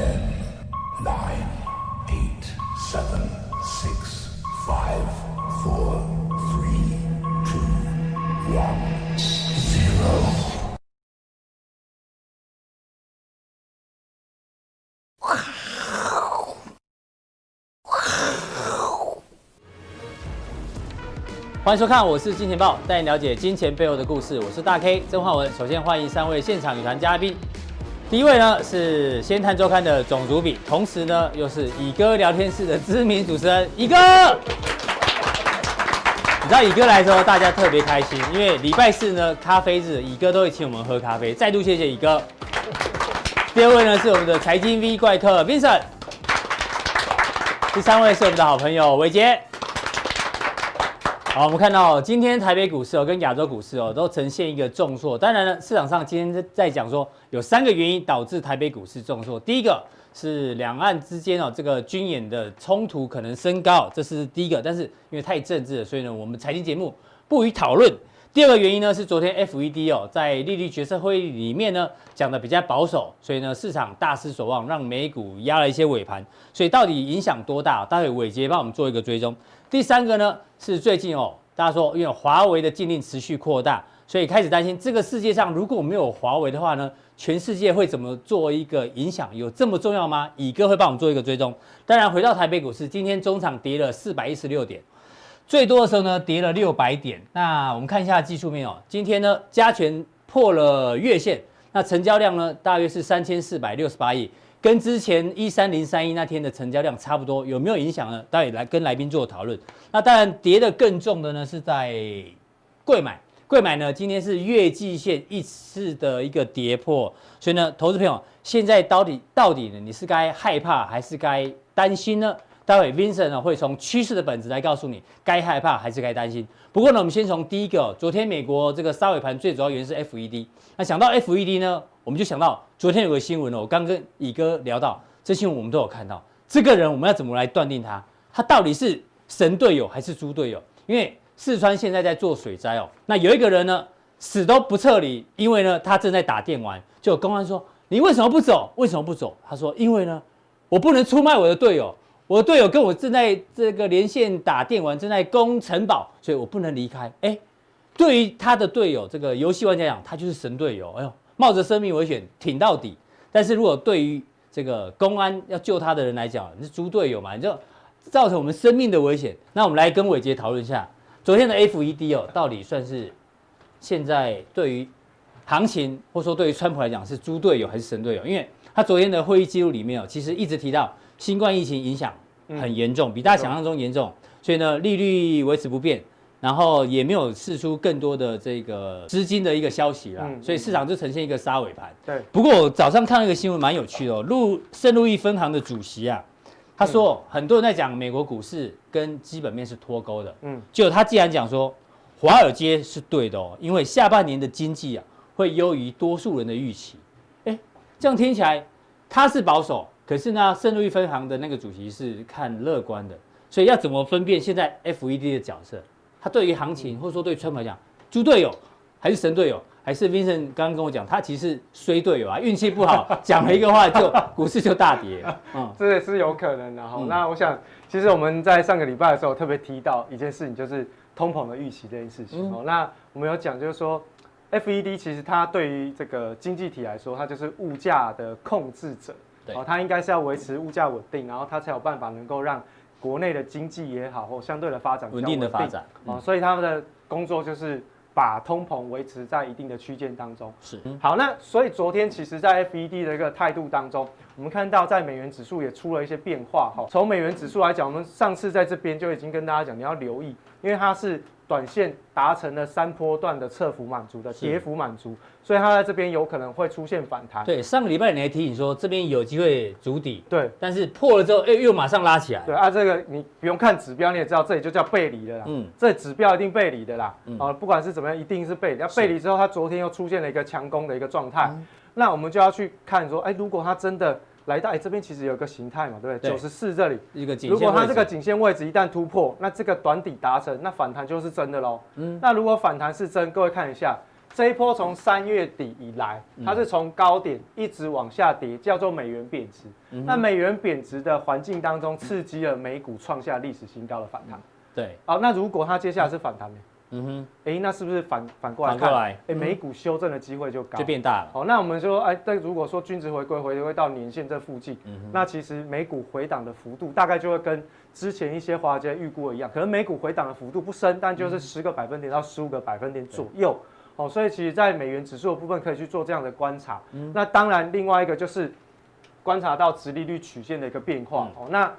Ten, nine, eight, seven, six, five, four, three, two, one, zero. 欢迎收看，我是金钱豹，带你了解金钱背后的故事。我是大 K 曾焕文。首先欢迎三位现场女团嘉宾。第一位呢是《先探周刊》的总主笔，同时呢又是乙哥聊天室的知名主持人乙哥。你知道乙哥来的时候，大家特别开心，因为礼拜四呢咖啡日，乙哥都会请我们喝咖啡。再度谢谢乙哥。第二位呢是我们的财经 V 怪客 Vincent。第三位是我们的好朋友伟捷。好，我们看到今天台北股市哦，跟亚洲股市哦，都呈现一个重挫。当然了，市场上今天在讲说有三个原因导致台北股市重挫。第一个是两岸之间哦，这个军演的冲突可能升高，这是第一个。但是因为太政治了，所以呢，我们财经节目不予讨论。第二个原因呢，是昨天 FED 哦，在利率决策会议里面呢讲的比较保守，所以呢，市场大失所望，让美股压了一些尾盘。所以到底影响多大？待会伟杰帮我们做一个追踪。第三个呢，是最近哦，大家说因为华为的禁令持续扩大，所以开始担心这个世界上如果没有华为的话呢，全世界会怎么做一个影响？有这么重要吗？乙哥会帮我们做一个追踪。当然，回到台北股市，今天中场跌了四百一十六点，最多的时候呢跌了六百点。那我们看一下技术面哦，今天呢加权破了月线，那成交量呢大约是三千四百六十八亿。跟之前一三零三一那天的成交量差不多，有没有影响呢？待会来跟来宾做讨论。那当然跌得更重的呢是在贵买，贵买呢今天是月季线一次的一个跌破，所以呢，投资朋友现在到底到底呢你是该害怕还是该担心呢？待会 Vincent 呢会从趋势的本质来告诉你该害怕还是该担心。不过呢，我们先从第一个，昨天美国这个杀尾盘最主要原因是 FED。那想到 FED 呢？我们就想到昨天有个新闻哦，我刚跟乙哥聊到这新闻，我们都有看到这个人，我们要怎么来断定他？他到底是神队友还是猪队友？因为四川现在在做水灾哦，那有一个人呢死都不撤离，因为呢他正在打电玩。就有公安说，你为什么不走？为什么不走？他说因为呢我不能出卖我的队友，我的队友跟我正在这个连线打电玩，正在攻城堡，所以我不能离开。哎，对于他的队友这个游戏玩家讲，他就是神队友。哎呦。冒着生命危险挺到底，但是如果对于这个公安要救他的人来讲，你是猪队友嘛？你就造成我们生命的危险。那我们来跟伟杰讨论一下，昨天的 FED 哦，到底算是现在对于行情，或者说对于川普来讲是猪队友还是神队友？因为他昨天的会议记录里面哦，其实一直提到新冠疫情影响很严重，比大家想象中严重，所以呢，利率维持不变。然后也没有释出更多的这个资金的一个消息啦，所以市场就呈现一个杀尾盘。对。不过我早上看了一个新闻，蛮有趣的哦。路圣路易分行的主席啊，他说很多人在讲美国股市跟基本面是脱钩的。嗯。就他既然讲说华尔街是对的哦，因为下半年的经济啊会优于多数人的预期。哎，这样听起来他是保守，可是呢，圣路易分行的那个主席是看乐观的。所以要怎么分辨现在 FED 的角色？他对于行情，或者说对川普来讲，猪队友还是神队友，还是 Vincent 刚刚跟我讲，他其实是衰队友啊，运气不好，讲了一个话就股市就大跌。嗯，这也是有可能的哈。嗯、那我想，其实我们在上个礼拜的时候特别提到一件事情，就是通膨的预期这件事情。哦、嗯，那我们有讲，就是说，FED 其实它对于这个经济体来说，它就是物价的控制者。对。哦，它应该是要维持物价稳定，然后它才有办法能够让。国内的经济也好，或相对的发展稳定的发展，哦，所以他们的工作就是把通膨维持在一定的区间当中。是，好，那所以昨天其实，在 FED 的一个态度当中，我们看到在美元指数也出了一些变化。哈，从美元指数来讲，我们上次在这边就已经跟大家讲，你要留意，因为它是。短线达成了三波段的侧幅满足的跌幅满足，所以它在这边有可能会出现反弹。对，上个礼拜你还提醒说这边有机会筑底，对，但是破了之后，哎，又马上拉起来。对啊，这个你不用看指标，你也知道这里就叫背离的啦。嗯，这指标一定背离的啦。嗯，啊，不管是怎么样，一定是背离。要背离之后，它昨天又出现了一个强攻的一个状态，那我们就要去看说，哎，如果它真的。来到哎，这边其实有个形态嘛，对不对？九十四这里一个颈线，如果它这个颈线位置一旦突破，那这个短底达成，那反弹就是真的喽。嗯，那如果反弹是真，各位看一下这一波从三月底以来，它是从高点一直往下跌，叫做美元贬值。嗯、那美元贬值的环境当中，刺激了美股创下历史新高的反弹。对，好，那如果它接下来是反弹呢？嗯哼，哎、欸，那是不是反反过来看？哎、欸，美股修正的机会就高，就变大了。好，那我们说，哎、欸，但如果说均值回归回归到年线这附近，嗯、那其实美股回档的幅度大概就会跟之前一些华尔街预估的一样，可能美股回档的幅度不深，但就是十个百分点到十五个百分点左右。哦，所以其实，在美元指数的部分可以去做这样的观察。嗯，那当然，另外一个就是观察到殖利率曲线的一个变化。哦，那。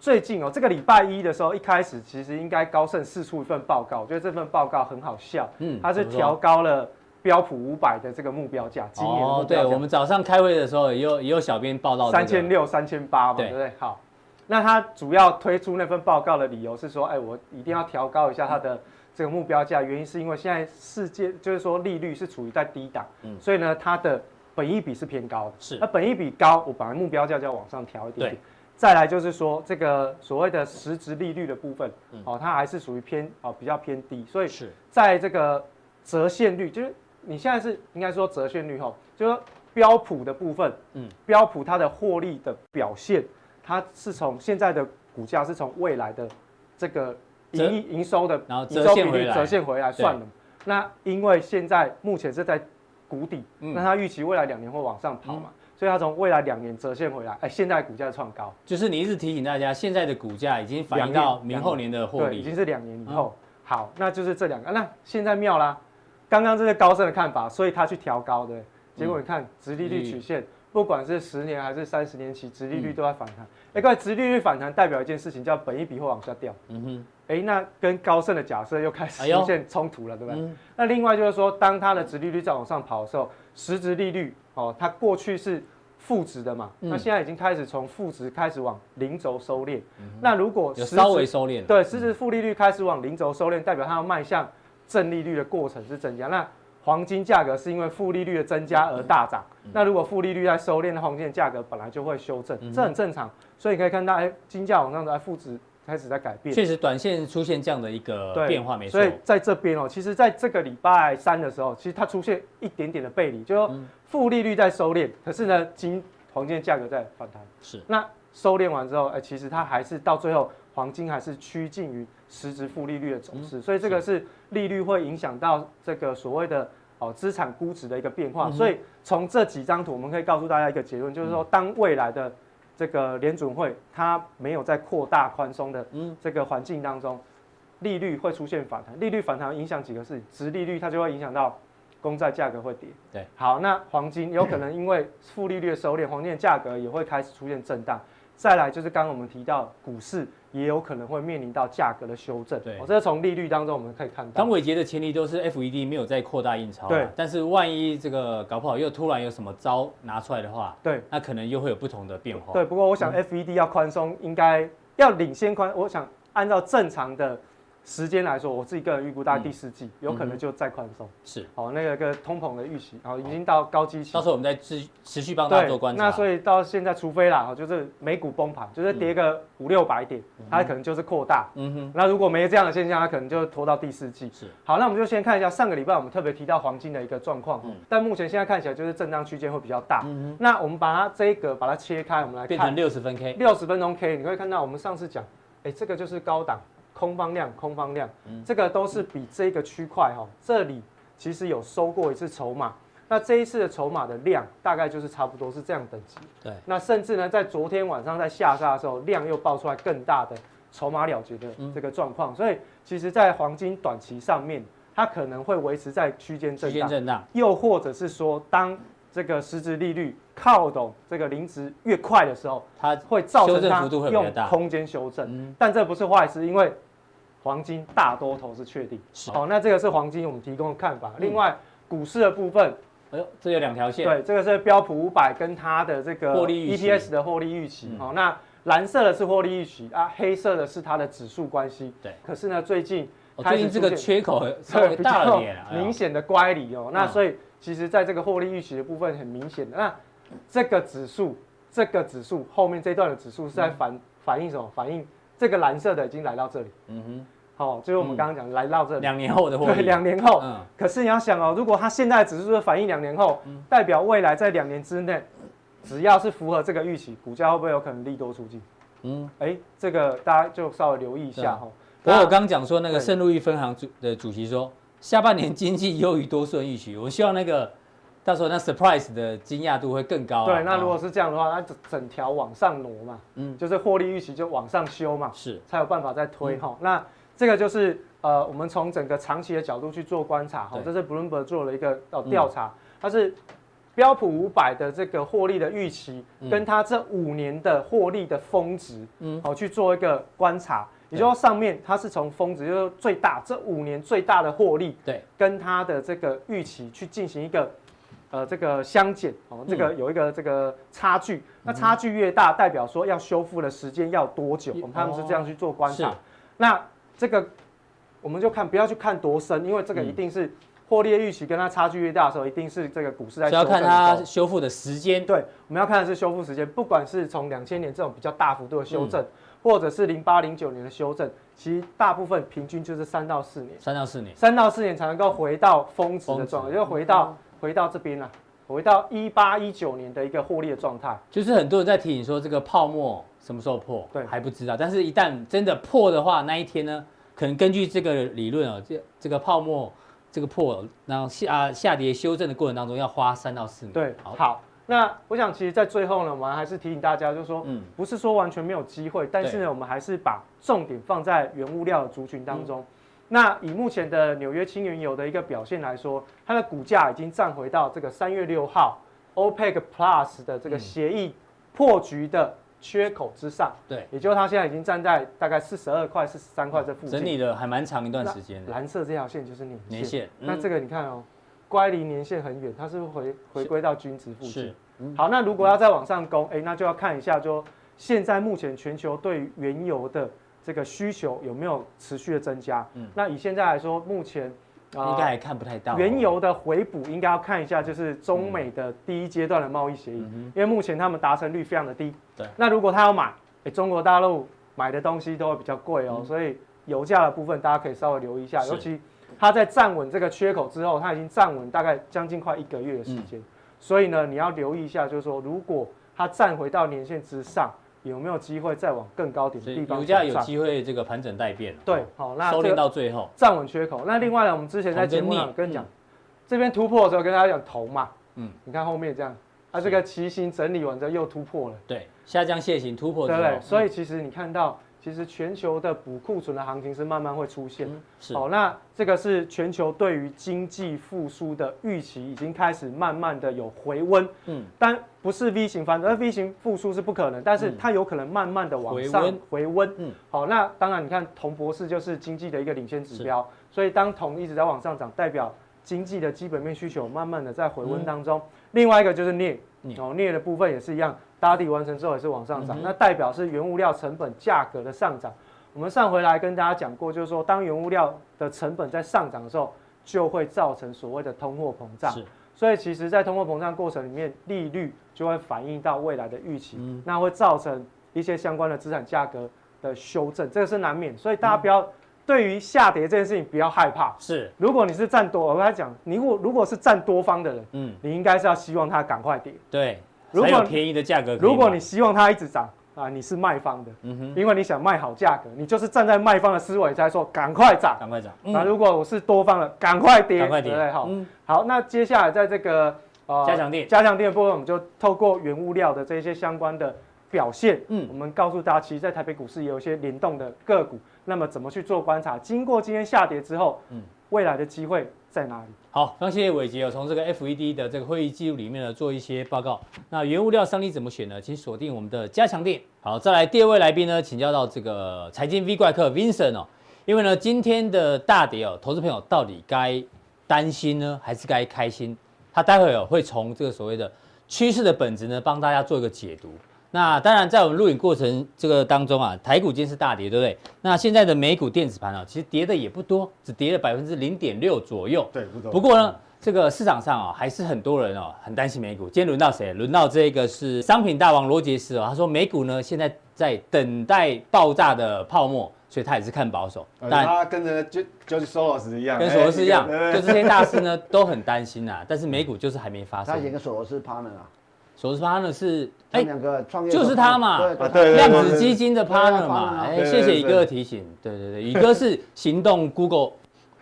最近哦，这个礼拜一的时候，一开始其实应该高盛释出一份报告，我觉得这份报告很好笑。嗯，它是调高了标普五百的这个目标价，今年哦，对，我们早上开会的时候也有也有小编报道三千六、三千八嘛，对不对？好，那它主要推出那份报告的理由是说，哎，我一定要调高一下它的这个目标价，原因是因为现在世界就是说利率是处于在低档，嗯，所以呢，它的本益比是偏高的。是，那本益比高，我本来目标价就要往上调一点点。再来就是说，这个所谓的实质利率的部分，哦，它还是属于偏哦比较偏低，所以是。在这个折现率，就是你现在是应该说折现率哈，就是说标普的部分，嗯，标普它的获利的表现，它是从现在的股价是从未来的这个营营收的营收比率折现回来。算的，那因为现在目前是在谷底，那它预期未来两年会往上跑嘛。所以它从未来两年折现回来，哎，现在股价创高，就是你一直提醒大家，现在的股价已经反映到明后年的获利，已经是两年以后。嗯、好，那就是这两个。那现在妙啦，刚刚这是高盛的看法，所以他去调高的，结果你看，殖利率曲线，不管是十年还是三十年期，殖利率都在反弹。哎、嗯，各位，殖利率反弹代表一件事情，叫本一比会往下掉。嗯哼，哎，那跟高盛的假设又开始出现冲突了，对不对？嗯、那另外就是说，当它的殖利率再往上跑的时候，实质利率。哦，它过去是负值的嘛，那现在已经开始从负值开始往零轴收敛。那如果稍微收敛，对，实质负利率开始往零轴收敛，代表它要迈向正利率的过程是增加。那黄金价格是因为负利率的增加而大涨。那如果负利率在收敛，那黄金的价格本来就会修正，这很正常。所以你可以看到，哎，金价往上在负值。开始在改变，确实，短线出现这样的一个变化，没错。所以在这边哦，其实在这个礼拜三的时候，其实它出现一点点的背离，就负利率在收敛，可是呢，金黄金的价格在反弹。是，那收敛完之后，哎，其实它还是到最后，黄金还是趋近于实质负利率的走势。所以这个是利率会影响到这个所谓的哦资产估值的一个变化。所以从这几张图，我们可以告诉大家一个结论，就是说，当未来的这个联准会它没有在扩大宽松的这个环境当中，利率会出现反弹。利率反弹影响几个事情，殖利率它就会影响到公债价格会跌。对，好，那黄金有可能因为负利率的收敛，黄金的价格也会开始出现震荡。再来就是刚刚我们提到股市也有可能会面临到价格的修正，对，这是从利率当中我们可以看到。当尾结的前提都是 FED 没有再扩大印钞，对，但是万一这个搞不好又突然有什么招拿出来的话，对，那可能又会有不同的变化。对，不过我想 FED 要宽松，应该要领先宽，我想按照正常的。时间来说，我自己个人预估，大概第四季、嗯、有可能就再宽松。是，好，那个个通膨的预期，然后已经到高基期。到时候我们再持持续帮大家做观察。那所以到现在，除非啦，就是美股崩盘，就是跌个五六百点，嗯、它可能就是扩大。嗯哼。那如果没这样的现象，它可能就拖到第四季。是。好，那我们就先看一下上个礼拜我们特别提到黄金的一个状况。嗯。但目前现在看起来就是震荡区间会比较大。嗯哼。那我们把它这一个把它切开，我们来看。变成六十分 K。六十分钟 K，你可以看到我们上次讲，哎，这个就是高档。空方量，空方量，这个都是比这个区块哈，这里其实有收过一次筹码，那这一次的筹码的量大概就是差不多是这样等级。对，那甚至呢，在昨天晚上在下杀的时候，量又爆出来更大的筹码了结的这个状况，所以其实，在黄金短期上面，它可能会维持在区间震荡，震荡，又或者是说，当这个实质利率靠拢这个零值越快的时候，它会造成它用空间修正，但这不是坏事，因为。黄金大多头是确定，好，那这个是黄金我们提供的看法。另外，股市的部分，哎呦，这有两条线，对，这个是标普五百跟它的这个 EPS 的获利预期，好，那蓝色的是获利预期啊，黑色的是它的指数关系，对。可是呢，最近最近这个缺口稍微大了点，明显的乖离哦。那所以，其实在这个获利预期的部分很明显的，那这个指数，这个指数后面这段的指数是在反反映什么？反映这个蓝色的已经来到这里，嗯哼，好，就是我们刚刚讲来到这里。两年后的获利，对，两年后。嗯，可是你要想哦，如果它现在只是说反映两年后，嗯。代表未来在两年之内，只要是符合这个预期，股价会不会有可能利多出尽？嗯，哎，这个大家就稍微留意一下哈。不过我刚刚讲说那个圣路易分行主的主席说，下半年经济优于多数人预期，我希望那个。到时候那 surprise 的惊讶度会更高。对，那如果是这样的话，那整整条往上挪嘛，嗯，就是获利预期就往上修嘛，是，才有办法再推哈。那这个就是呃，我们从整个长期的角度去做观察哈。这是 Bloomberg 做了一个呃调查，它是标普五百的这个获利的预期，跟它这五年的获利的峰值，嗯，好去做一个观察。也就是说上面它是从峰值，就是最大这五年最大的获利，对，跟它的这个预期去进行一个。呃，这个相减哦，这个有一个这个差距，嗯、那差距越大，代表说要修复的时间要多久？我们他们是这样去做观察。那这个我们就看，不要去看多深，因为这个一定是获利预期跟它差距越大的时候，一定是这个股市在。要看它修复的时间。对，我们要看的是修复时间，不管是从两千年这种比较大幅度的修正，嗯、或者是零八零九年的修正，其实大部分平均就是三到四年。三到四年。三到四年才能够回到峰值的状态，就回到。回到这边了，回到一八一九年的一个获利的状态，就是很多人在提醒说这个泡沫什么时候破，对，还不知道。但是，一旦真的破的话，那一天呢，可能根据这个理论啊，这这个泡沫这个破，然后下下跌修正的过程当中，要花三到四年。对，好，好。那我想，其实，在最后呢，我们还是提醒大家，就是说，嗯，不是说完全没有机会，但是呢，我们还是把重点放在原物料的族群当中。嗯那以目前的纽约轻原油的一个表现来说，它的股价已经站回到这个三月六号 OPEC Plus 的这个协议破局的缺口之上。对，也就是它现在已经站在大概四十二块、四十三块这附近。整理了还蛮长一段时间。蓝色这条线就是年线。年线。那这个你看哦，乖离年线很远，它是不是回回归到均值附近？是。好，那如果要再往上攻，哎，那就要看一下，就现在目前全球对于原油的。这个需求有没有持续的增加？嗯，那以现在来说，目前应该还看不太到。原油的回补应该要看一下，就是中美的第一阶段的贸易协议，因为目前他们达成率非常的低。对，那如果他要买，哎，中国大陆买的东西都会比较贵哦，所以油价的部分大家可以稍微留意一下。尤其它在站稳这个缺口之后，它已经站稳大概将近快一个月的时间，所以呢，你要留意一下，就是说如果它站回到年线之上。有没有机会再往更高点的地方？油价有机会这个盘整待变。对，好，那收敛到最后站稳缺口。那另外呢，我们之前在节目上跟你讲，这边突破的时候跟大家讲头嘛，嗯，你看后面这样，它这个旗形整理完之后又突破了，对，下降楔形突破之后，对，所以其实你看到。其实全球的补库存的行情是慢慢会出现，好，那这个是全球对于经济复苏的预期已经开始慢慢的有回温，嗯，但不是 V 型反正 V 型复苏是不可能，但是它有可能慢慢的往上回温，嗯，好，那当然你看铜博士就是经济的一个领先指标，所以当铜一直在往上涨，代表经济的基本面需求慢慢的在回温当中，嗯、另外一个就是镍，哦，镍的部分也是一样。打底完成之后也是往上涨，那代表是原物料成本价格的上涨。我们上回来跟大家讲过，就是说当原物料的成本在上涨的时候，就会造成所谓的通货膨胀。是，所以其实，在通货膨胀过程里面，利率就会反映到未来的预期，那会造成一些相关的资产价格的修正，这个是难免。所以大家不要对于下跌这件事情不要害怕。是，如果你是占多，我跟他讲，你如果如果是占多方的人，嗯，你应该是要希望它赶快跌。对。如果便宜的价格，如果你希望它一直涨啊，你是卖方的，嗯哼，因为你想卖好价格，你就是站在卖方的思维在说赶快涨，赶快涨。那如果我是多方的，赶快跌，赶快跌，对好，好，那接下来在这个呃加强店，加强店的部分，我们就透过原物料的这些相关的表现，嗯，我们告诉大家，其实，在台北股市也有一些联动的个股，那么怎么去做观察？经过今天下跌之后，嗯，未来的机会在哪里？好，刚谢谢伟捷，从这个 FED 的这个会议记录里面呢做一些报告。那原物料商品怎么选呢？请锁定我们的加强店。好，再来第二位来宾呢，请教到这个财经 V 怪客 Vincent 哦。因为呢，今天的大跌哦，投资朋友到底该担心呢，还是该开心？他待会儿会从这个所谓的趋势的本质呢，帮大家做一个解读。那当然，在我们录影过程这个当中啊，台股今天是大跌，对不对？那现在的美股电子盘啊，其实跌的也不多，只跌了百分之零点六左右。对，不多。不过呢，这个市场上啊，还是很多人哦，很担心美股。今天轮到谁？轮到这个是商品大王罗杰斯哦。他说美股呢，现在在等待爆炸的泡沫，所以他也是看保守。但他跟着就就是索罗斯一样，跟索罗斯一样，就这些大师呢都很担心啊。但是美股就是还没发生。他演个索罗斯 partner 啊，索罗斯 partner 是哎，两个创业就是他嘛，量子基金的 partner 嘛。哎，谢谢宇哥的提醒。对对对，宇哥是行动 Google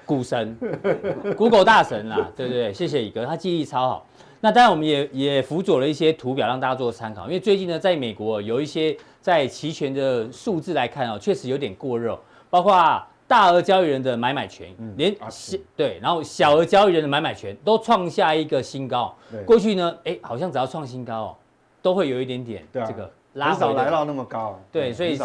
股神，Google 大神啦。对对对，谢谢宇哥，他记忆超好。那当然，我们也也辅佐了一些图表让大家做参考，因为最近呢，在美国有一些在期权的数字来看哦，确实有点过热，包括大额交易人的买买权，连小对，然后小额交易人的买买权都创下一个新高。过去呢，哎，好像只要创新高哦，都会有一点点这个拉回，很少来到那么高。对，所以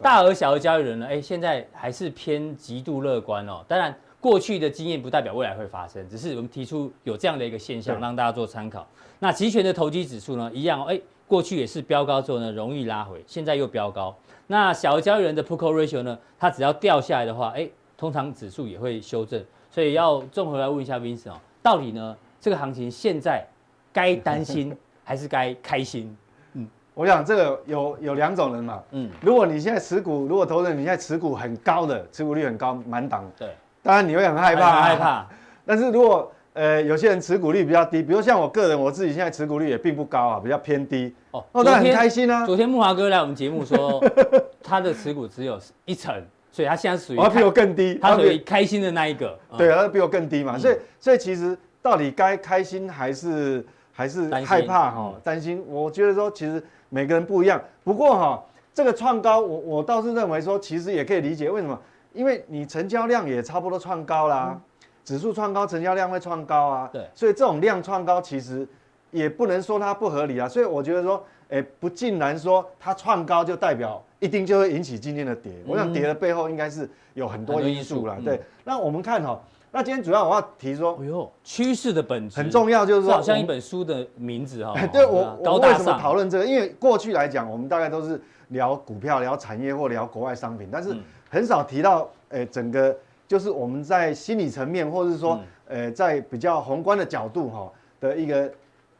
大额小额交易人呢，哎，现在还是偏极度乐观哦。当然。过去的经验不代表未来会发生，只是我们提出有这样的一个现象，让大家做参考。那期权的投机指数呢，一样哦，哎，过去也是飙高之后呢，容易拉回，现在又飙高。那小额交易人的 Put Call Ratio 呢，它只要掉下来的话，哎，通常指数也会修正。所以要综合来问一下 Vincent 哦，到底呢这个行情现在该担心 还是该开心？嗯，我想这个有有两种人嘛，嗯，如果你现在持股，如果投资人你现在持股很高的，持股率很高，满档，对。当然你会很害怕，很害怕。但是如果呃有些人持股率比较低，比如像我个人，我自己现在持股率也并不高啊，比较偏低。哦，那很开心啊。昨天木华哥来我们节目说，他的持股只有一成，所以他现在属于他比我更低，他属于开心的那一个。对啊，他比我更低嘛，所以所以其实到底该开心还是还是害怕哈？担心，我觉得说其实每个人不一样。不过哈，这个创高，我我倒是认为说，其实也可以理解为什么。因为你成交量也差不多创高啦，嗯、指数创高，成交量会创高啊，对，所以这种量创高其实也不能说它不合理啊，所以我觉得说，哎，不尽然说它创高就代表一定就会引起今天的跌，嗯、我想跌的背后应该是有很多因素啦，对。嗯、那我们看哈、喔，那今天主要我要提说，哎呦，趋势的本质。很重要，就是说，好像一本书的名字哈，对我我为什么讨论这个？因为过去来讲，我们大概都是聊股票、聊产业或聊国外商品，但是。很少提到，诶，整个就是我们在心理层面，或者是说，呃，在比较宏观的角度哈的一个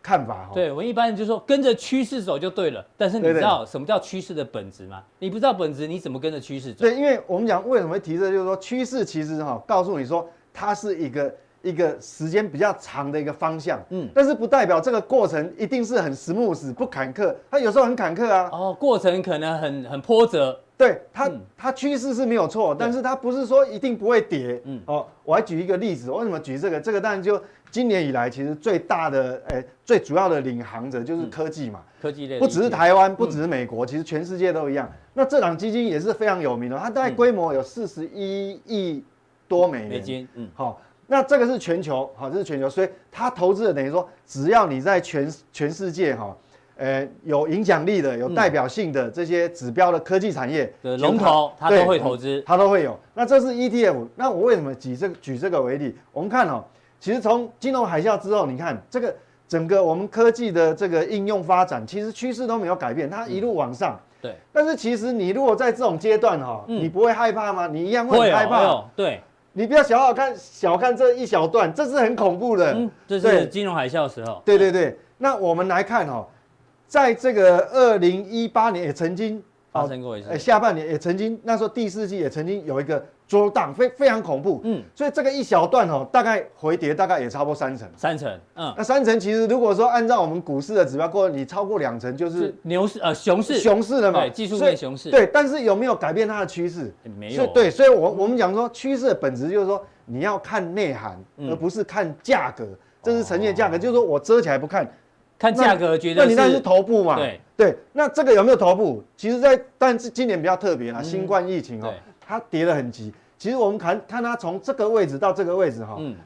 看法哈。对，我们一般就是说跟着趋势走就对了。但是你知道什么叫趋势的本质吗？你不知道本质，你怎么跟着趋势走？对，因为我们讲为什么会提这，就是说趋势其实哈告诉你说它是一个一个时间比较长的一个方向。嗯。但是不代表这个过程一定是很 smooth 不坎坷，它有时候很坎坷啊。哦，过程可能很很波折。对它，它趋势是没有错，但是它不是说一定不会跌。嗯，哦，我还举一个例子，为什么举这个？这个当然就今年以来，其实最大的，诶，最主要的领航者就是科技嘛。科技类，不只是台湾，不只是美国，其实全世界都一样。那这档基金也是非常有名的，它大概规模有四十一亿多美元。美金，嗯，好，那这个是全球，好，这是全球，所以它投资的等于说，只要你在全全世界，哈。呃，有影响力的、有代表性的这些指标的科技产业的龙头，它都会投资，它都会有。那这是 ETF，那我为什么举这个举这个为例？我们看哦，其实从金融海啸之后，你看这个整个我们科技的这个应用发展，其实趋势都没有改变，它一路往上。对。但是其实你如果在这种阶段哈，你不会害怕吗？你一样会害怕。对。你不要小小看小看这一小段，这是很恐怖的。嗯，这是金融海啸的时候。对对对。那我们来看哈。在这个二零一八年也曾经发生过一次，下半年也曾经，那时候第四季也曾经有一个 drawdown，非非常恐怖，嗯，所以这个一小段哦，大概回跌大概也差不多三成，三成，嗯，那三成其实如果说按照我们股市的指标，过你超过两成就是牛市，呃，熊市，熊市了嘛，对，技术面熊市，对，但是有没有改变它的趋势？没有，对，所以我我们讲说趋势的本质就是说你要看内涵，而不是看价格，这是呈现价格，就是说我遮起来不看。看价格，觉得那你那是头部嘛？对对，那这个有没有头部？其实，在但是今年比较特别啦，新冠疫情哦，它跌得很急。其实我们看看它从这个位置到这个位置哈，嗯，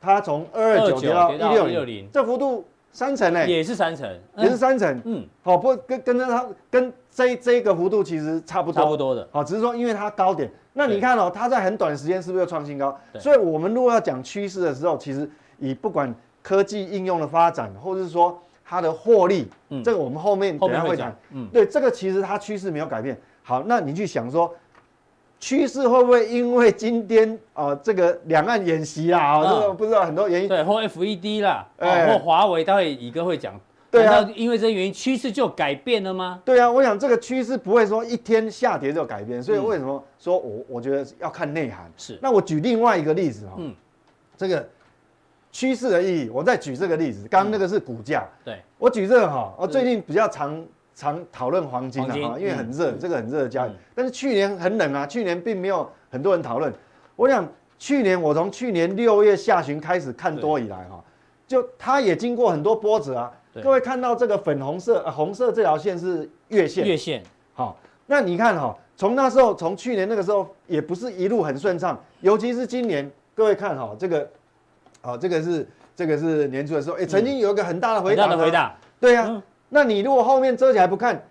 它从二二九跌到一六零，这幅度三成呢，也是三成，也是三成，嗯，好，不跟跟着它跟这这个幅度其实差不多，差不多的，好，只是说因为它高点，那你看哦，它在很短时间是不是又创新高？所以我们如果要讲趋势的时候，其实以不管科技应用的发展，或者是说。它的获利，嗯，这个我们后面等下会讲，嗯，对，这个其实它趋势没有改变。好，那你去想说，趋势会不会因为今天啊这个两岸演习啦啊，这个不知道很多原因，对，或 FED 啦，或华为，待会宇哥会讲，对啊，因为这原因趋势就改变了吗？对啊，我想这个趋势不会说一天下跌就改变，所以为什么说我我觉得要看内涵？是。那我举另外一个例子哈，嗯，这个趋势的意义，我再举这个例子，刚刚那个是股价，对，我举这个哈，我最近比较常常讨论黄金啊，因为很热，这个很热的交易，但是去年很冷啊，去年并没有很多人讨论。我想去年我从去年六月下旬开始看多以来哈，就它也经过很多波折啊。各位看到这个粉红色、呃、红色这条线是月线，月线。好，那你看哈，从那时候，从去年那个时候，也不是一路很顺畅，尤其是今年，各位看哈，这个，好，这个是这个是年初的时候，哎，曾经有一个很大的回档，很大的回档，对呀。那你如果后面遮起来不看，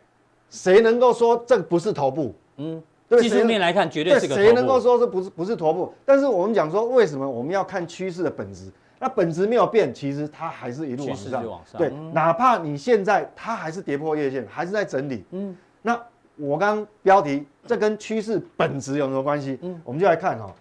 谁能够说这不是头部？嗯，技术面来看，绝对是个。谁能够说这不是不是头部？但是我们讲说，为什么我们要看趋势的本质？那本质没有变，其实它还是一路往上。往上对，嗯、哪怕你现在它还是跌破月线，还是在整理。嗯，那我刚刚标题，这跟趋势本质有什么关系？嗯，我们就来看哈、喔，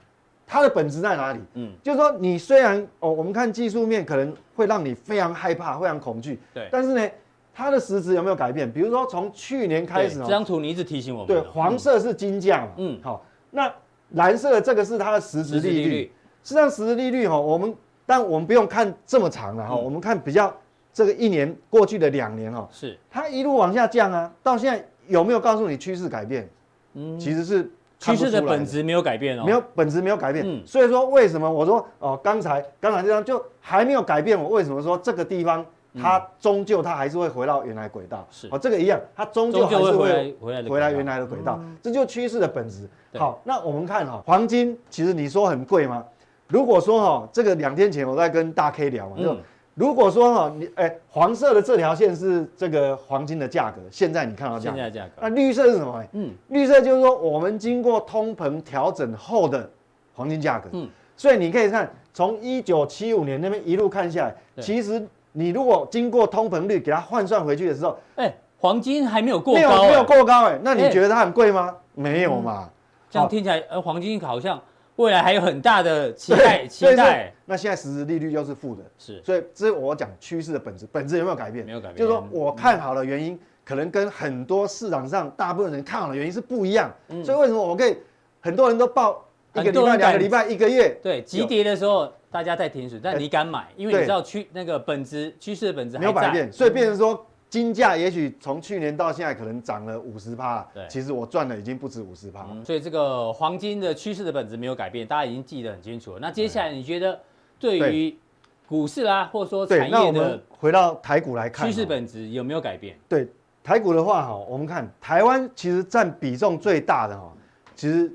它的本质在哪里？嗯，就是说你虽然哦，我们看技术面可能会让你非常害怕、非常恐惧。对，但是呢，它的实质有没有改变？比如说从去年开始、喔，这张图你一直提醒我们。对，黄色是金价嘛。嗯，好，那蓝色的这个是它的实质利率。实际上，实质利率哈，我们。但我们不用看这么长了哈，我们看比较这个一年过去的两年哈，是它一路往下降啊，到现在有没有告诉你趋势改变？嗯，其实是趋势的。本质没有改变哦，没有本质没有改变。嗯，所以说为什么我说哦，刚才刚才这张就还没有改变，我为什么说这个地方它终究它还是会回到原来轨道？是。哦，这个一样，它终究还是会回来回来原来的轨道，这就趋势的本质。好，那我们看哈，黄金其实你说很贵吗？如果说哈，这个两天前我在跟大 K 聊嘛，就如果说哈，你哎，黄色的这条线是这个黄金的价格，现在你看到这样，现在价格，那绿色是什么？嗯，绿色就是说我们经过通膨调整后的黄金价格。嗯，所以你可以看从一九七五年那边一路看下来，其实你如果经过通膨率给它换算回去的时候，哎，黄金还没有过高，没有没有过高哎，那你觉得它很贵吗？没有嘛，这样听起来，呃，黄金好像。未来还有很大的期待，期待。那现在实质利率又是负的，是，所以这是我讲趋势的本质，本质有没有改变？没有改变。就是说我看好的原因，可能跟很多市场上大部分人看好的原因是不一样。所以为什么我可以很多人都报一个礼拜、两个礼拜、一个月？对，急跌的时候大家在停损，但你敢买，因为你知道趋那个本质趋势的本质没有改变，所以变成说。金价也许从去年到现在可能涨了五十趴，对，其实我赚的已经不止五十趴。所以这个黄金的趋势的本质没有改变，大家已经记得很清楚了。那接下来你觉得对于股市啦，或者说产业的，回到台股来看，趋势本质有没有改变？对台股的话哈，我们看台湾其实占比重最大的哈，其实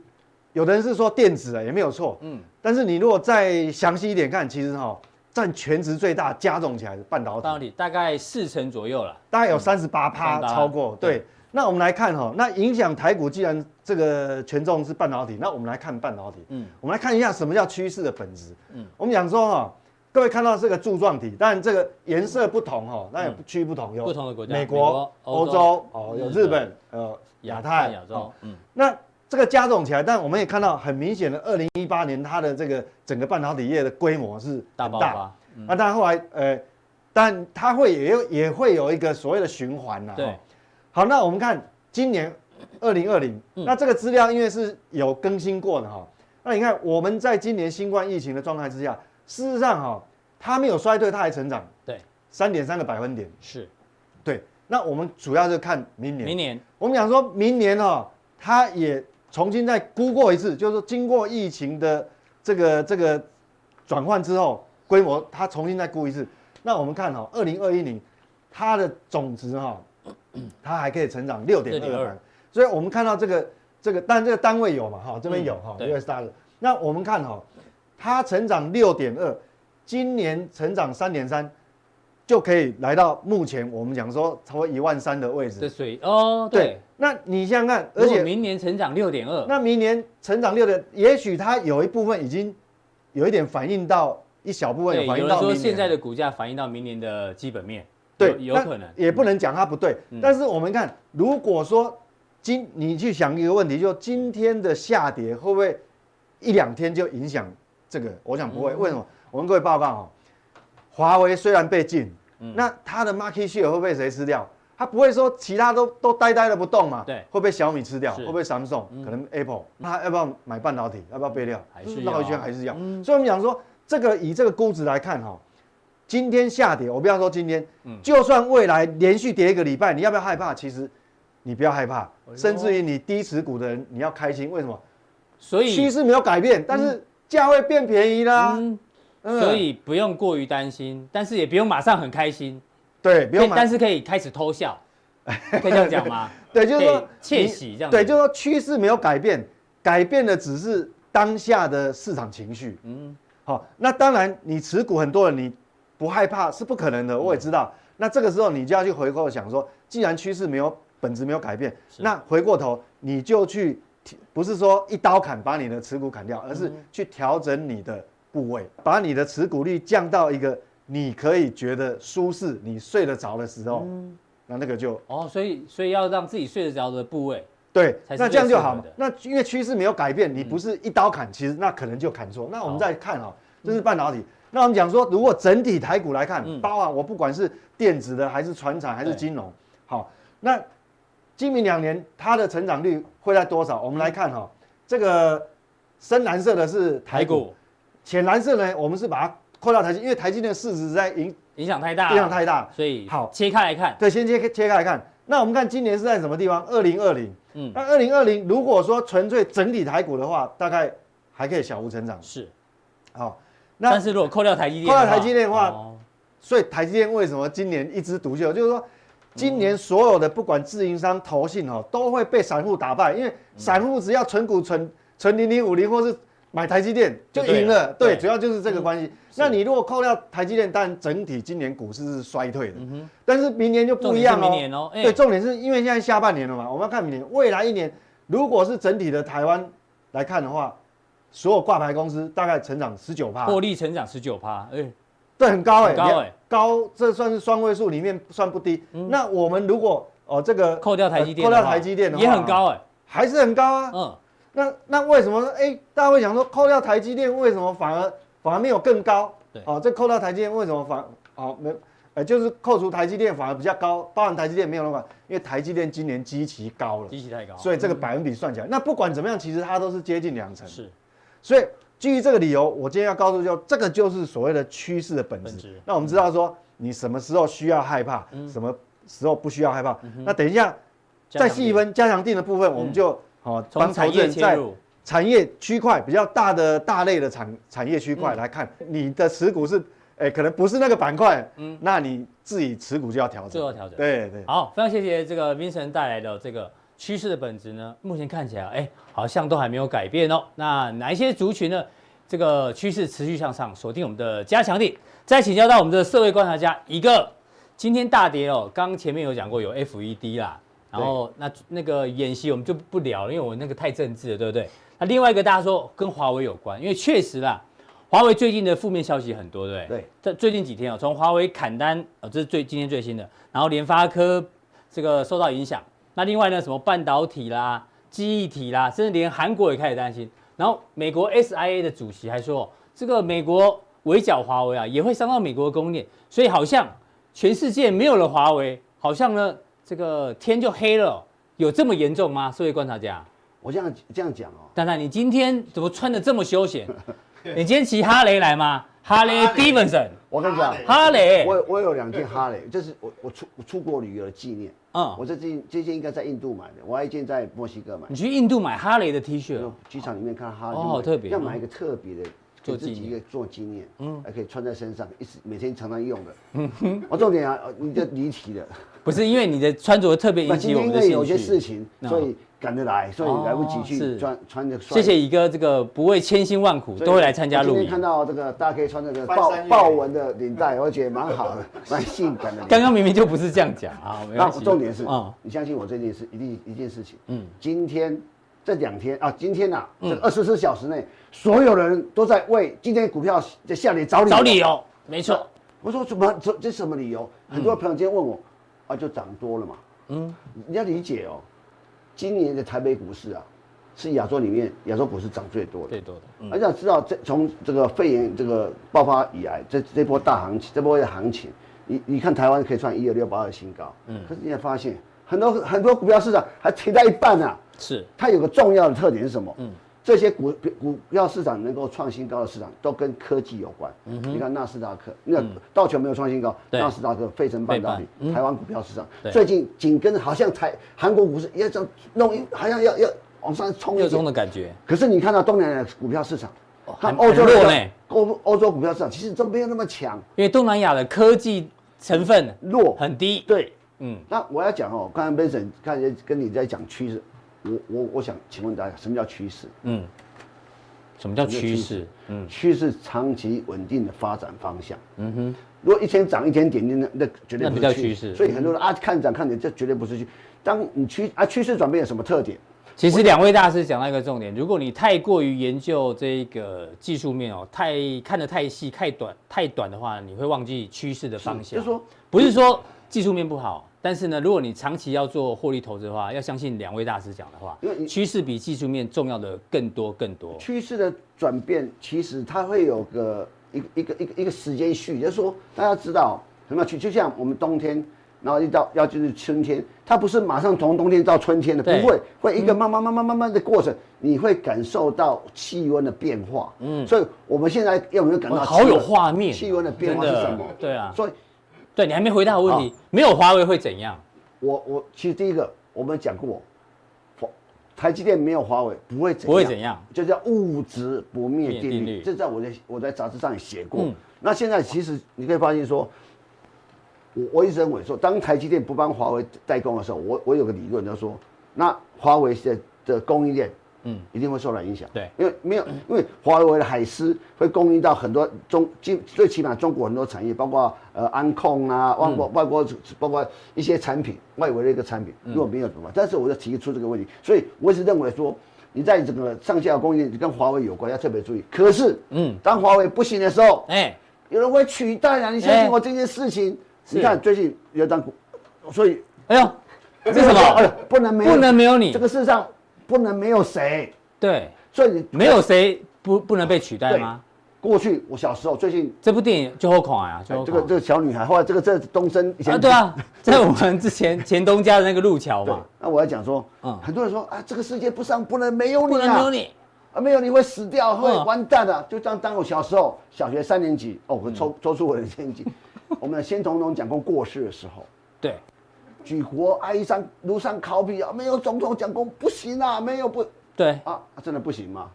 有的人是说电子啊，也没有错，嗯，但是你如果再详细一点看，其实哈。占全值最大，加总起来的半导体，半导体大概四成左右了，大概有三十八趴超过。对，对那我们来看哈，那影响台股，既然这个权重是半导体，那我们来看半导体。嗯，我们来看一下什么叫趋势的本质。嗯，我们讲说哈，各位看到这个柱状体，但这个颜色不同哈，那也区域不同，有不同的国家，美国、欧洲哦，有日本、呃亚太、亚洲。嗯，那。这个加总起来，但我们也看到很明显的，二零一八年它的这个整个半导体业的规模是大爆发。那当然后来，呃，但它会也有也会有一个所谓的循环呐。对。好，那我们看今年二零二零，那这个资料因为是有更新过的哈。那你看我们在今年新冠疫情的状态之下，事实上哈，它没有衰退，它还成长。对。三点三个百分点。是。对。那我们主要是看明年。明年。我们讲说明年哈，它也。重新再估过一次，就是说经过疫情的这个这个转换之后，规模它重新再估一次。那我们看哈，二零二一年它的总值哈，它还可以成长六点二二。所以我们看到这个这个，但这个单位有嘛哈，这边有哈，US dollar。那我们看哈，它成长六点二，今年成长三点三。就可以来到目前我们讲说超过一万三的位置的水哦，对。那你想想看，而且明年成长六点二，那明年成长六点，也许它有一部分已经有一点反映到一小部分有反映到说现在的股价反映到明年的基本面，对，有可能，也不能讲它不对。但是我们看，如果说今你去想一个问题，就今天的下跌会不会一两天就影响这个？我想不会。为什么？我跟各位报告哈。华为虽然被禁，嗯、那它的 market share 会被谁吃掉？它不会说其他都都呆呆的不动嘛？对，会被小米吃掉？是会被 Samsung？、嗯、可能 Apple？那要不要买半导体？要不要备料？还是绕一圈还是要？嗯、所以我们讲说，这个以这个估值来看哈，今天下跌，我不要说今天，嗯、就算未来连续跌一个礼拜，你要不要害怕？其实你不要害怕，哎、甚至于你低持股的人你要开心，为什么？所以趋势没有改变，但是价位变便宜啦，所以不用过于担心，但是也不用马上很开心。对，不用买，但是可以开始偷笑，可以这样讲吗？对，就是说窃喜这样。对，就是说趋势没有改变，改变的只是当下的市场情绪。嗯，好，那当然你持股很多人，你不害怕是不可能的，我也知道。嗯、那这个时候你就要去回过想说，既然趋势没有本质没有改变，那回过头你就去，不是说一刀砍把你的持股砍掉，而是去调整你的部位，把你的持股率降到一个。你可以觉得舒适，你睡得着的时候，嗯、那那个就哦，所以所以要让自己睡得着的部位，对，那这样就好嘛。那因为趋势没有改变，你不是一刀砍，嗯、其实那可能就砍错。那我们再看哈，这是半导体。嗯、那我们讲说，如果整体台股来看，嗯、包含我不管是电子的，还是传产，还是金融，好，那今明两年它的成长率会在多少？我们来看哈，这个深蓝色的是台股，浅股蓝色呢，我们是把它。扣掉台积，因为台积电市值在影影响太大，影响太大，所以好切开来看。对，先切切开来看。那我们看今年是在什么地方？二零二零。嗯，那二零二零如果说纯粹整体台股的话，大概还可以小幅成长。是，好。那但是如果扣掉台积电，扣掉台积电的话，哦、所以台积电为什么今年一枝独秀？就是说，今年所有的不管自营商、投信哦，都会被散户打败，因为散户只要存股存存零零五零或是。买台积电就赢了，对，主要就是这个关系。那你如果扣掉台积电，但整体今年股市是衰退的，但是明年就不一样哦。对，重点是因为现在下半年了嘛，我们要看明年，未来一年，如果是整体的台湾来看的话，所有挂牌公司大概成长十九趴，获利成长十九趴，哎，对，很高哎，高哎，高，这算是双位数里面算不低。那我们如果哦这个扣掉台积电，扣掉台积电的话，也很高哎，还是很高啊，嗯。那那为什么说？哎，大家会想说，扣掉台积电，为什么反而反而没有更高？对，哦，这扣掉台积电，为什么反哦没？呃，就是扣除台积电反而比较高，包含台积电没有那么高，因为台积电今年基期高了，基期太高，所以这个百分比算起来，嗯、那不管怎么样，其实它都是接近两成。是，所以基于这个理由，我今天要告诉就，这个就是所谓的趋势的本质。本质那我们知道说，你什么时候需要害怕，嗯、什么时候不需要害怕？嗯、那等一下再细分加强定的部分，我们就。嗯好，从产业切入，产业区块比较大的大类的产产业区块来看，你的持股是，哎，可能不是那个板块，嗯，那你自己持股就要调整，就要调整。对对。好，非常谢谢这个 Vincent 带来的这个趋势的本质呢，目前看起来，哎，好像都还没有改变哦。那哪一些族群呢？这个趋势持续向上，锁定我们的加强力。再请教到我们的社会观察家，一个今天大跌哦，刚刚前面有讲过有 FED 啦。然后那那个演习我们就不聊了，因为我那个太政治了，对不对？那另外一个大家说跟华为有关，因为确实啦，华为最近的负面消息很多，对不对？对。在最近几天啊，从华为砍单啊，这是最今天最新的。然后联发科这个受到影响。那另外呢，什么半导体啦、记忆体啦，甚至连韩国也开始担心。然后美国 SIA 的主席还说，这个美国围剿华为啊，也会伤到美国的供应链。所以好像全世界没有了华为，好像呢。这个天就黑了，有这么严重吗？社会观察家，我这样这样讲哦。丹丹，你今天怎么穿的这么休闲？你今天骑哈雷来吗？哈雷 Davidson，我跟你讲，哈雷，我我有两件哈雷，这是我我出我出国旅游的纪念。嗯，我这件这件应该在印度买的，我还一件在墨西哥买。你去印度买哈雷的 T 恤？机场里面看哈雷，哦，好特别，要买一个特别的。做自己一个做纪念，嗯，还可以穿在身上，一直每天常常用的。嗯哼，我重点啊，你的离题的，不是因为你的穿着特别引起我们的兴趣。因为有些事情，所以赶得来，所以来不及去穿穿着。谢谢一哥，这个不畏千辛万苦都会来参加录影。今天看到这个大家可以穿这个豹豹纹的领带，我觉得蛮好的，蛮性感的。刚刚明明就不是这样讲啊，那重点是，你相信我这件事，一定一件事情，嗯，今天。这两天啊，今天呐、啊，这二十四小时内，嗯、所有人都在为今天股票在下跌找理由。找理由，没错。我说怎么这这什么理由？很多朋友今天问我，啊，就涨多了嘛。嗯，你要理解哦，今年的台北股市啊，是亚洲里面亚洲股市涨最多的。最多的。而、嗯、且要知道，这从这个肺炎这个爆发以来，这这波大行情，这波的行情，你你看台湾可以创一二六八二新高，嗯，可是你也发现很多很多股票市场还停在一半啊。是。它有个重要的特点是什么？嗯，这些股股票市场能够创新高的市场都跟科技有关。嗯。你看纳斯达克，那道琼没有创新高，纳斯达克、费城半导体、台湾股票市场最近紧跟好像台韩国股市要这样弄一，好像要要往上冲一冲的感觉。可是你看到东南亚股票市场。看欧洲弱呢，欧欧洲股票市场其实都没有那么强，因为东南亚的科技成分弱很低。对，嗯，那我要讲哦，刚才 Benson 看跟你在讲趋势，我我我想请问大家，什么叫趋势？嗯，什么叫趋势？嗯，趋势长期稳定的发展方向。嗯哼，如果一天涨一天点，那那绝对不叫趋势。所以很多人啊看涨看跌，这绝对不是趋。当你趋啊趋势转变有什么特点？其实两位大师讲到一个重点，如果你太过于研究这个技术面哦，太看得太细、太短、太短的话，你会忘记趋势的方向。就是说，不是说技术面不好，但是呢，如果你长期要做获利投资的话，要相信两位大师讲的话，因为趋势比技术面重要的更多更多。趋势的转变，其实它会有个一个一个一个一个时间序，就是说大家知道什么趋，就像我们冬天。然后一到要就是春天，它不是马上从冬天到春天的，不会，会一个慢慢慢慢慢慢的过程，你会感受到气温的变化。嗯，所以我们现在有没有感到好有画面？气温的变化是什么？对啊，所以，对你还没回答我问题，没有华为会怎样？我我其实第一个我们讲过，台积电没有华为不会怎样，不会怎样，就叫物质不灭定律，这在我在我在杂志上也写过。那现在其实你可以发现说。我我一直认为说，当台积电不帮华为代工的时候，我我有个理论就是说，那华为的的供应链，嗯，一定会受到影响。对，因为没有，因为华为的海思会供应到很多中，最最起码中国很多产业，包括呃安控啊，外国外国包括一些产品，外围的一个产品，如果没有什么办？但是我就提出这个问题，所以我一直认为说，你在整个上下游供应链跟华为有关，要特别注意。可是，嗯，当华为不行的时候，哎，有人会取代啊！你相信我这件事情。你看最近有张股，所以哎呦，为什么？哎呦，不能没有，不能没有你。这个世上不能没有谁。对，所以你没有谁不不能被取代吗？过去我小时候，最近这部电影就好看啊，就这个这个小女孩，后来这个这东升以前对啊，在我们之前前东家的那个路桥嘛。那我要讲说，嗯，很多人说啊，这个世界不上不能没有你，不能没有你。啊，没有你会死掉，会完蛋的。就当当我小时候小学三年级，哦，我抽抽出我的年纪。我们的先总统讲过过世的时候，对，举国哀伤，如山考妣啊！没有总统蒋公不行啊，没有不，对啊，真的不行吗？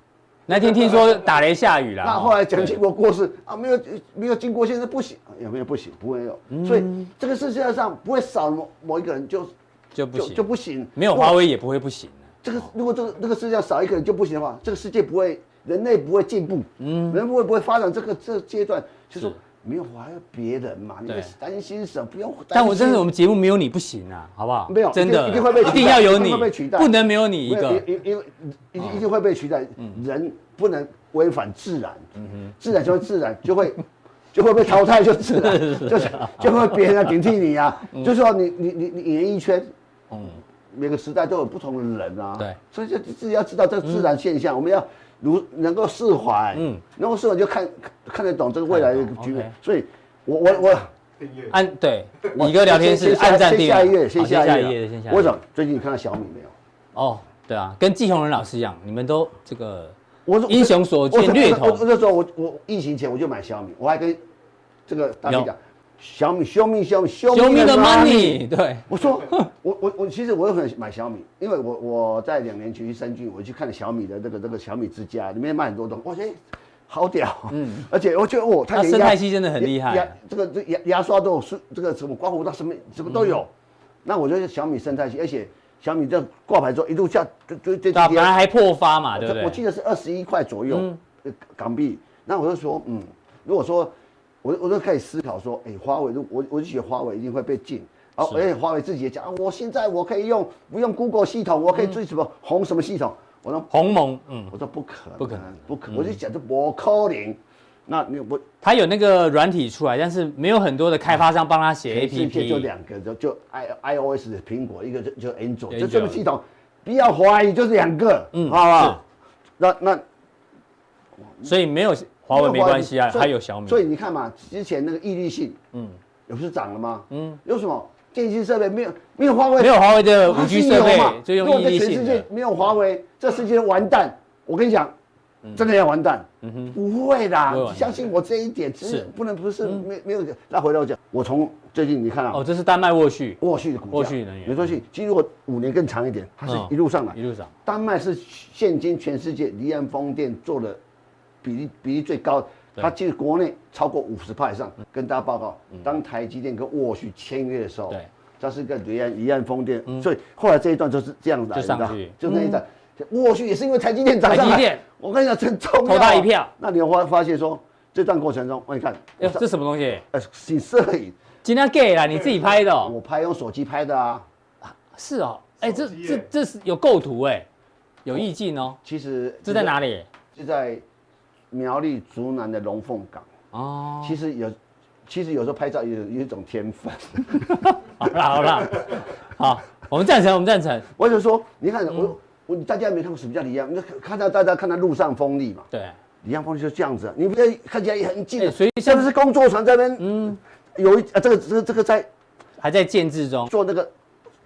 那天听说打雷下雨了，那后来蒋经国过世啊，没有没有经过现在不行，有没有不行？不会有，所以这个世界上不会少某某一个人就就不行，就不行，没有华为也不会不行。这个如果这个这个世界上少一个人就不行的话，这个世界不会，人类不会进步，嗯，人不会不会发展这个这阶段，就是。没有还有别人嘛？你担心什么？不用。但我真的，我们节目没有你不行啊，好不好？没有，真的一定会被，一定要有你，会被取代，不能没有你一个。因因为一一定会被取代。人不能违反自然，自然就会自然就会 就会被淘汰，就自然 就是就会别人来顶替你啊。就是说你你你你演艺圈，嗯，每个时代都有不同的人啊。对，所以就自己要知道这个自然现象，我们要。如能够释怀，嗯，能够释怀就看看得懂这个未来的局面，所以，我我我按对，一个聊天室按暂定，下一页，先下一页，先下。我想最近你看到小米没有？哦，对啊，跟季宏仁老师一样，你们都这个，我英雄所见略同。那时候我我疫情前我就买小米，我还跟这个大家讲。小米，show me，show me，show me the money。对，我说，我我我其实我也很买小米，因为我我在两年前去深圳，我去看了小米的这个这个小米之家，里面卖很多东西，我觉得好屌，嗯，而且我觉得哦，它生态系真的很厉害，牙这个这牙牙刷都有，是这个什么刮胡刀什么什么都有，那我觉得小米生态系，而且小米这挂牌之后一路下，就就这本来还破发嘛，对不对？我记得是二十一块左右港币，那我就说，嗯，如果说。我我都开始思考说，哎，华为，我我就觉得华为一定会被禁，而且华为自己也讲，我现在我可以用不用 Google 系统，我可以追什么鸿什么系统？我说鸿蒙，嗯，我说不可能，不可能，不可能，我就讲这不可能。那你我，他有那个软体出来，但是没有很多的开发商帮他写 APP，就两个，就就 i iOS 的苹果，一个就就 Android，就这个系统，不要怀疑，就是两个，嗯，好不好？那那，所以没有。华为没关系啊，还有小米。所以你看嘛，之前那个毅力信，嗯，有不是涨了吗？嗯，有什么电信设备没有没有华为没有华为的五 G 设备，就用毅力性的。全世界没有华为，这世界完蛋。我跟你讲。真的要完蛋？嗯哼，不会的，相信我这一点，是不能不是没没有。那回头讲，我从最近你看啊，哦，这是丹麦沃旭，沃旭的股价，沃旭能源，没其实我五年更长一点，它是一路上来，一路上。丹麦是现今全世界离岸风电做的比例比例最高，它其实国内超过五十趴以上。跟大家报告，当台积电跟沃旭签约的时候，对，它是跟离岸离岸风电，所以后来这一段就是这样子就上去，就那一段。沃旭也是因为台积电涨上来，我跟你讲真重要，投他一票。那你有发发现说，这段过程中，我你看，哎，这什么东西？呃，是摄影，今天 gay 了你自己拍的，我拍用手机拍的啊。是哦，哎，这这这是有构图哎，有意境哦。其实这在哪里？就在苗栗竹南的龙凤港哦。其实有，其实有时候拍照有有一种天分。好了好了，好，我们赞成，我们赞成。我就说，你看我我。大家没看过什么叫离岸？那看到大家看到路上风力嘛？对，离岸风力就是这样子。你不要看起来也很近，所以像是工作船这边，嗯，有一啊，这个这个这个在还在建制中，做那个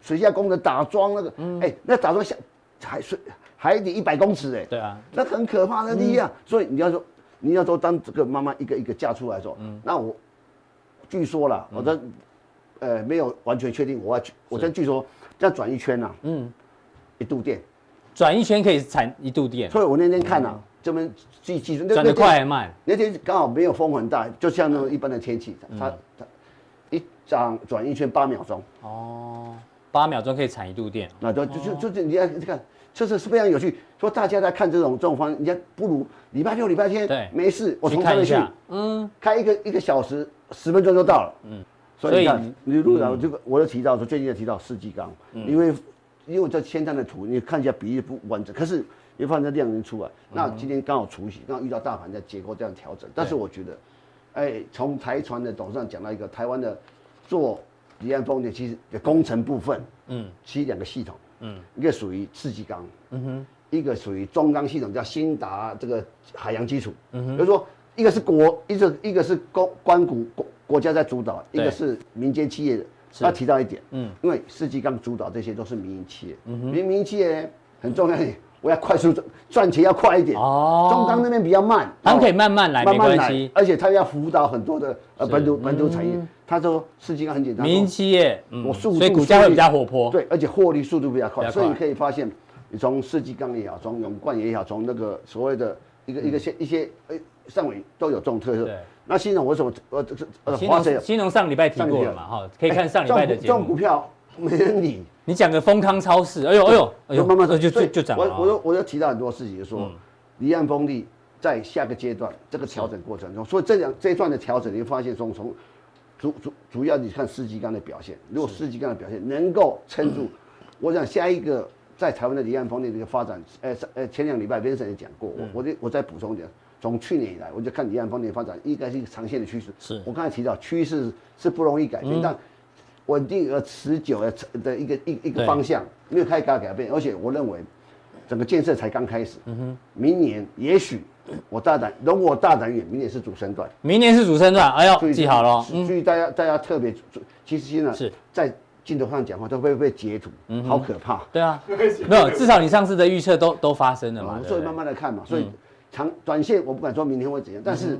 水下工程打桩那个，嗯，哎，那打桩下海水海底一百公尺，哎，对啊，那很可怕的力量。所以你要说你要说当这个妈妈一个一个嫁出来的时候，嗯，那我据说了，我的呃没有完全确定，我要去我先据说这样转一圈呐，嗯，一度电。转一圈可以产一度电，所以我那天看了，这边计计算转得快还慢。那天刚好没有风很大，就像那种一般的天气，它它一转转一圈八秒钟。哦，八秒钟可以产一度电，那就就就就你看看，这是是非常有趣。说大家在看这种这种方式，人家不如礼拜六礼拜天对没事，我从这边去，嗯，开一个一个小时十分钟就到了，嗯。所以你看，你路上这个我就提到说，最近也提到世纪钢，因为。因为这前端的图，你看一下比例不完整，可是你放在量已经出来。那今天刚好除夕，刚好遇到大盘在结构这样调整。但是我觉得，哎，从台船的董事长讲到一个台湾的做离岸风电，其实的工程部分，嗯，其实两个系统，嗯，一个属于世纪钢，嗯哼，一个属于中钢系统，叫新达这个海洋基础，嗯哼，就是说一个是国，一个一个是公关谷国国家在主导，一个是民间企业的。要提到一点，嗯，因为世纪钢主导这些都是民营企业，嗯哼，民营企业很重要一点，我要快速赚赚钱要快一点。哦。中钢那边比较慢，他们可以慢慢来，慢慢来，而且他要辅导很多的呃本土本土产业。他说世纪钢很简单，民营企业，我速度所以股价会比较活泼，对，而且获利速度比较快，所以你可以发现，你从世纪钢也好，从永冠也好，从那个所谓的一个一个些一些诶上尾都有这种特色。那新农为什么呃这这呃兴农兴农上礼拜提过了嘛哈，可以看上礼拜的节目。这种股票没人理。你讲个丰康超市，哎呦哎呦哎呦，慢慢的就就就涨了。我我我要提到很多事情，说离岸风力在下个阶段这个调整过程中，所以这两这一段的调整，你会发现从从主主主要你看世纪钢的表现，如果世纪钢的表现能够撑住，我想下一个在台湾的离岸风力这个发展，呃呃前两礼拜 Vincent 也讲过，我我再我再补充一点。从去年以来，我就看离岸风电发展应该是一个长线的趋势。是我刚才提到，趋势是不容易改变，但稳定而持久的的一个一一个方向没有太大改变。而且我认为，整个建设才刚开始。嗯哼，明年也许我大胆，如果我大胆远，明年是主升段。明年是主升段，哎呦，记好了。注意大家，大家特别注，其实现在是在镜头上讲话都会被截图，好可怕。对啊，没有，至少你上次的预测都都发生了嘛。所以慢慢的看嘛，所以。长短线我不敢说明天会怎样，但是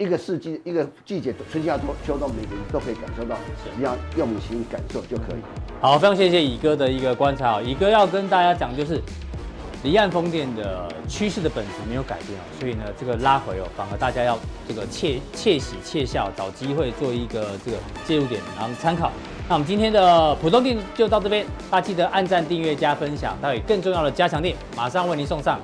一个四季一个季节，春夏秋秋冬，每个人都可以感受到，只要用心感受就可以。好，非常谢谢乙哥的一个观察。乙哥要跟大家讲，就是离岸风电的趋势的本质没有改变哦，所以呢，这个拉回哦，反而大家要这个窃窃喜窃笑，找机会做一个这个介入点，然后参考。那我们今天的普通电就到这边，大家记得按赞、订阅、加分享，待会更重要的加强电马上为您送上。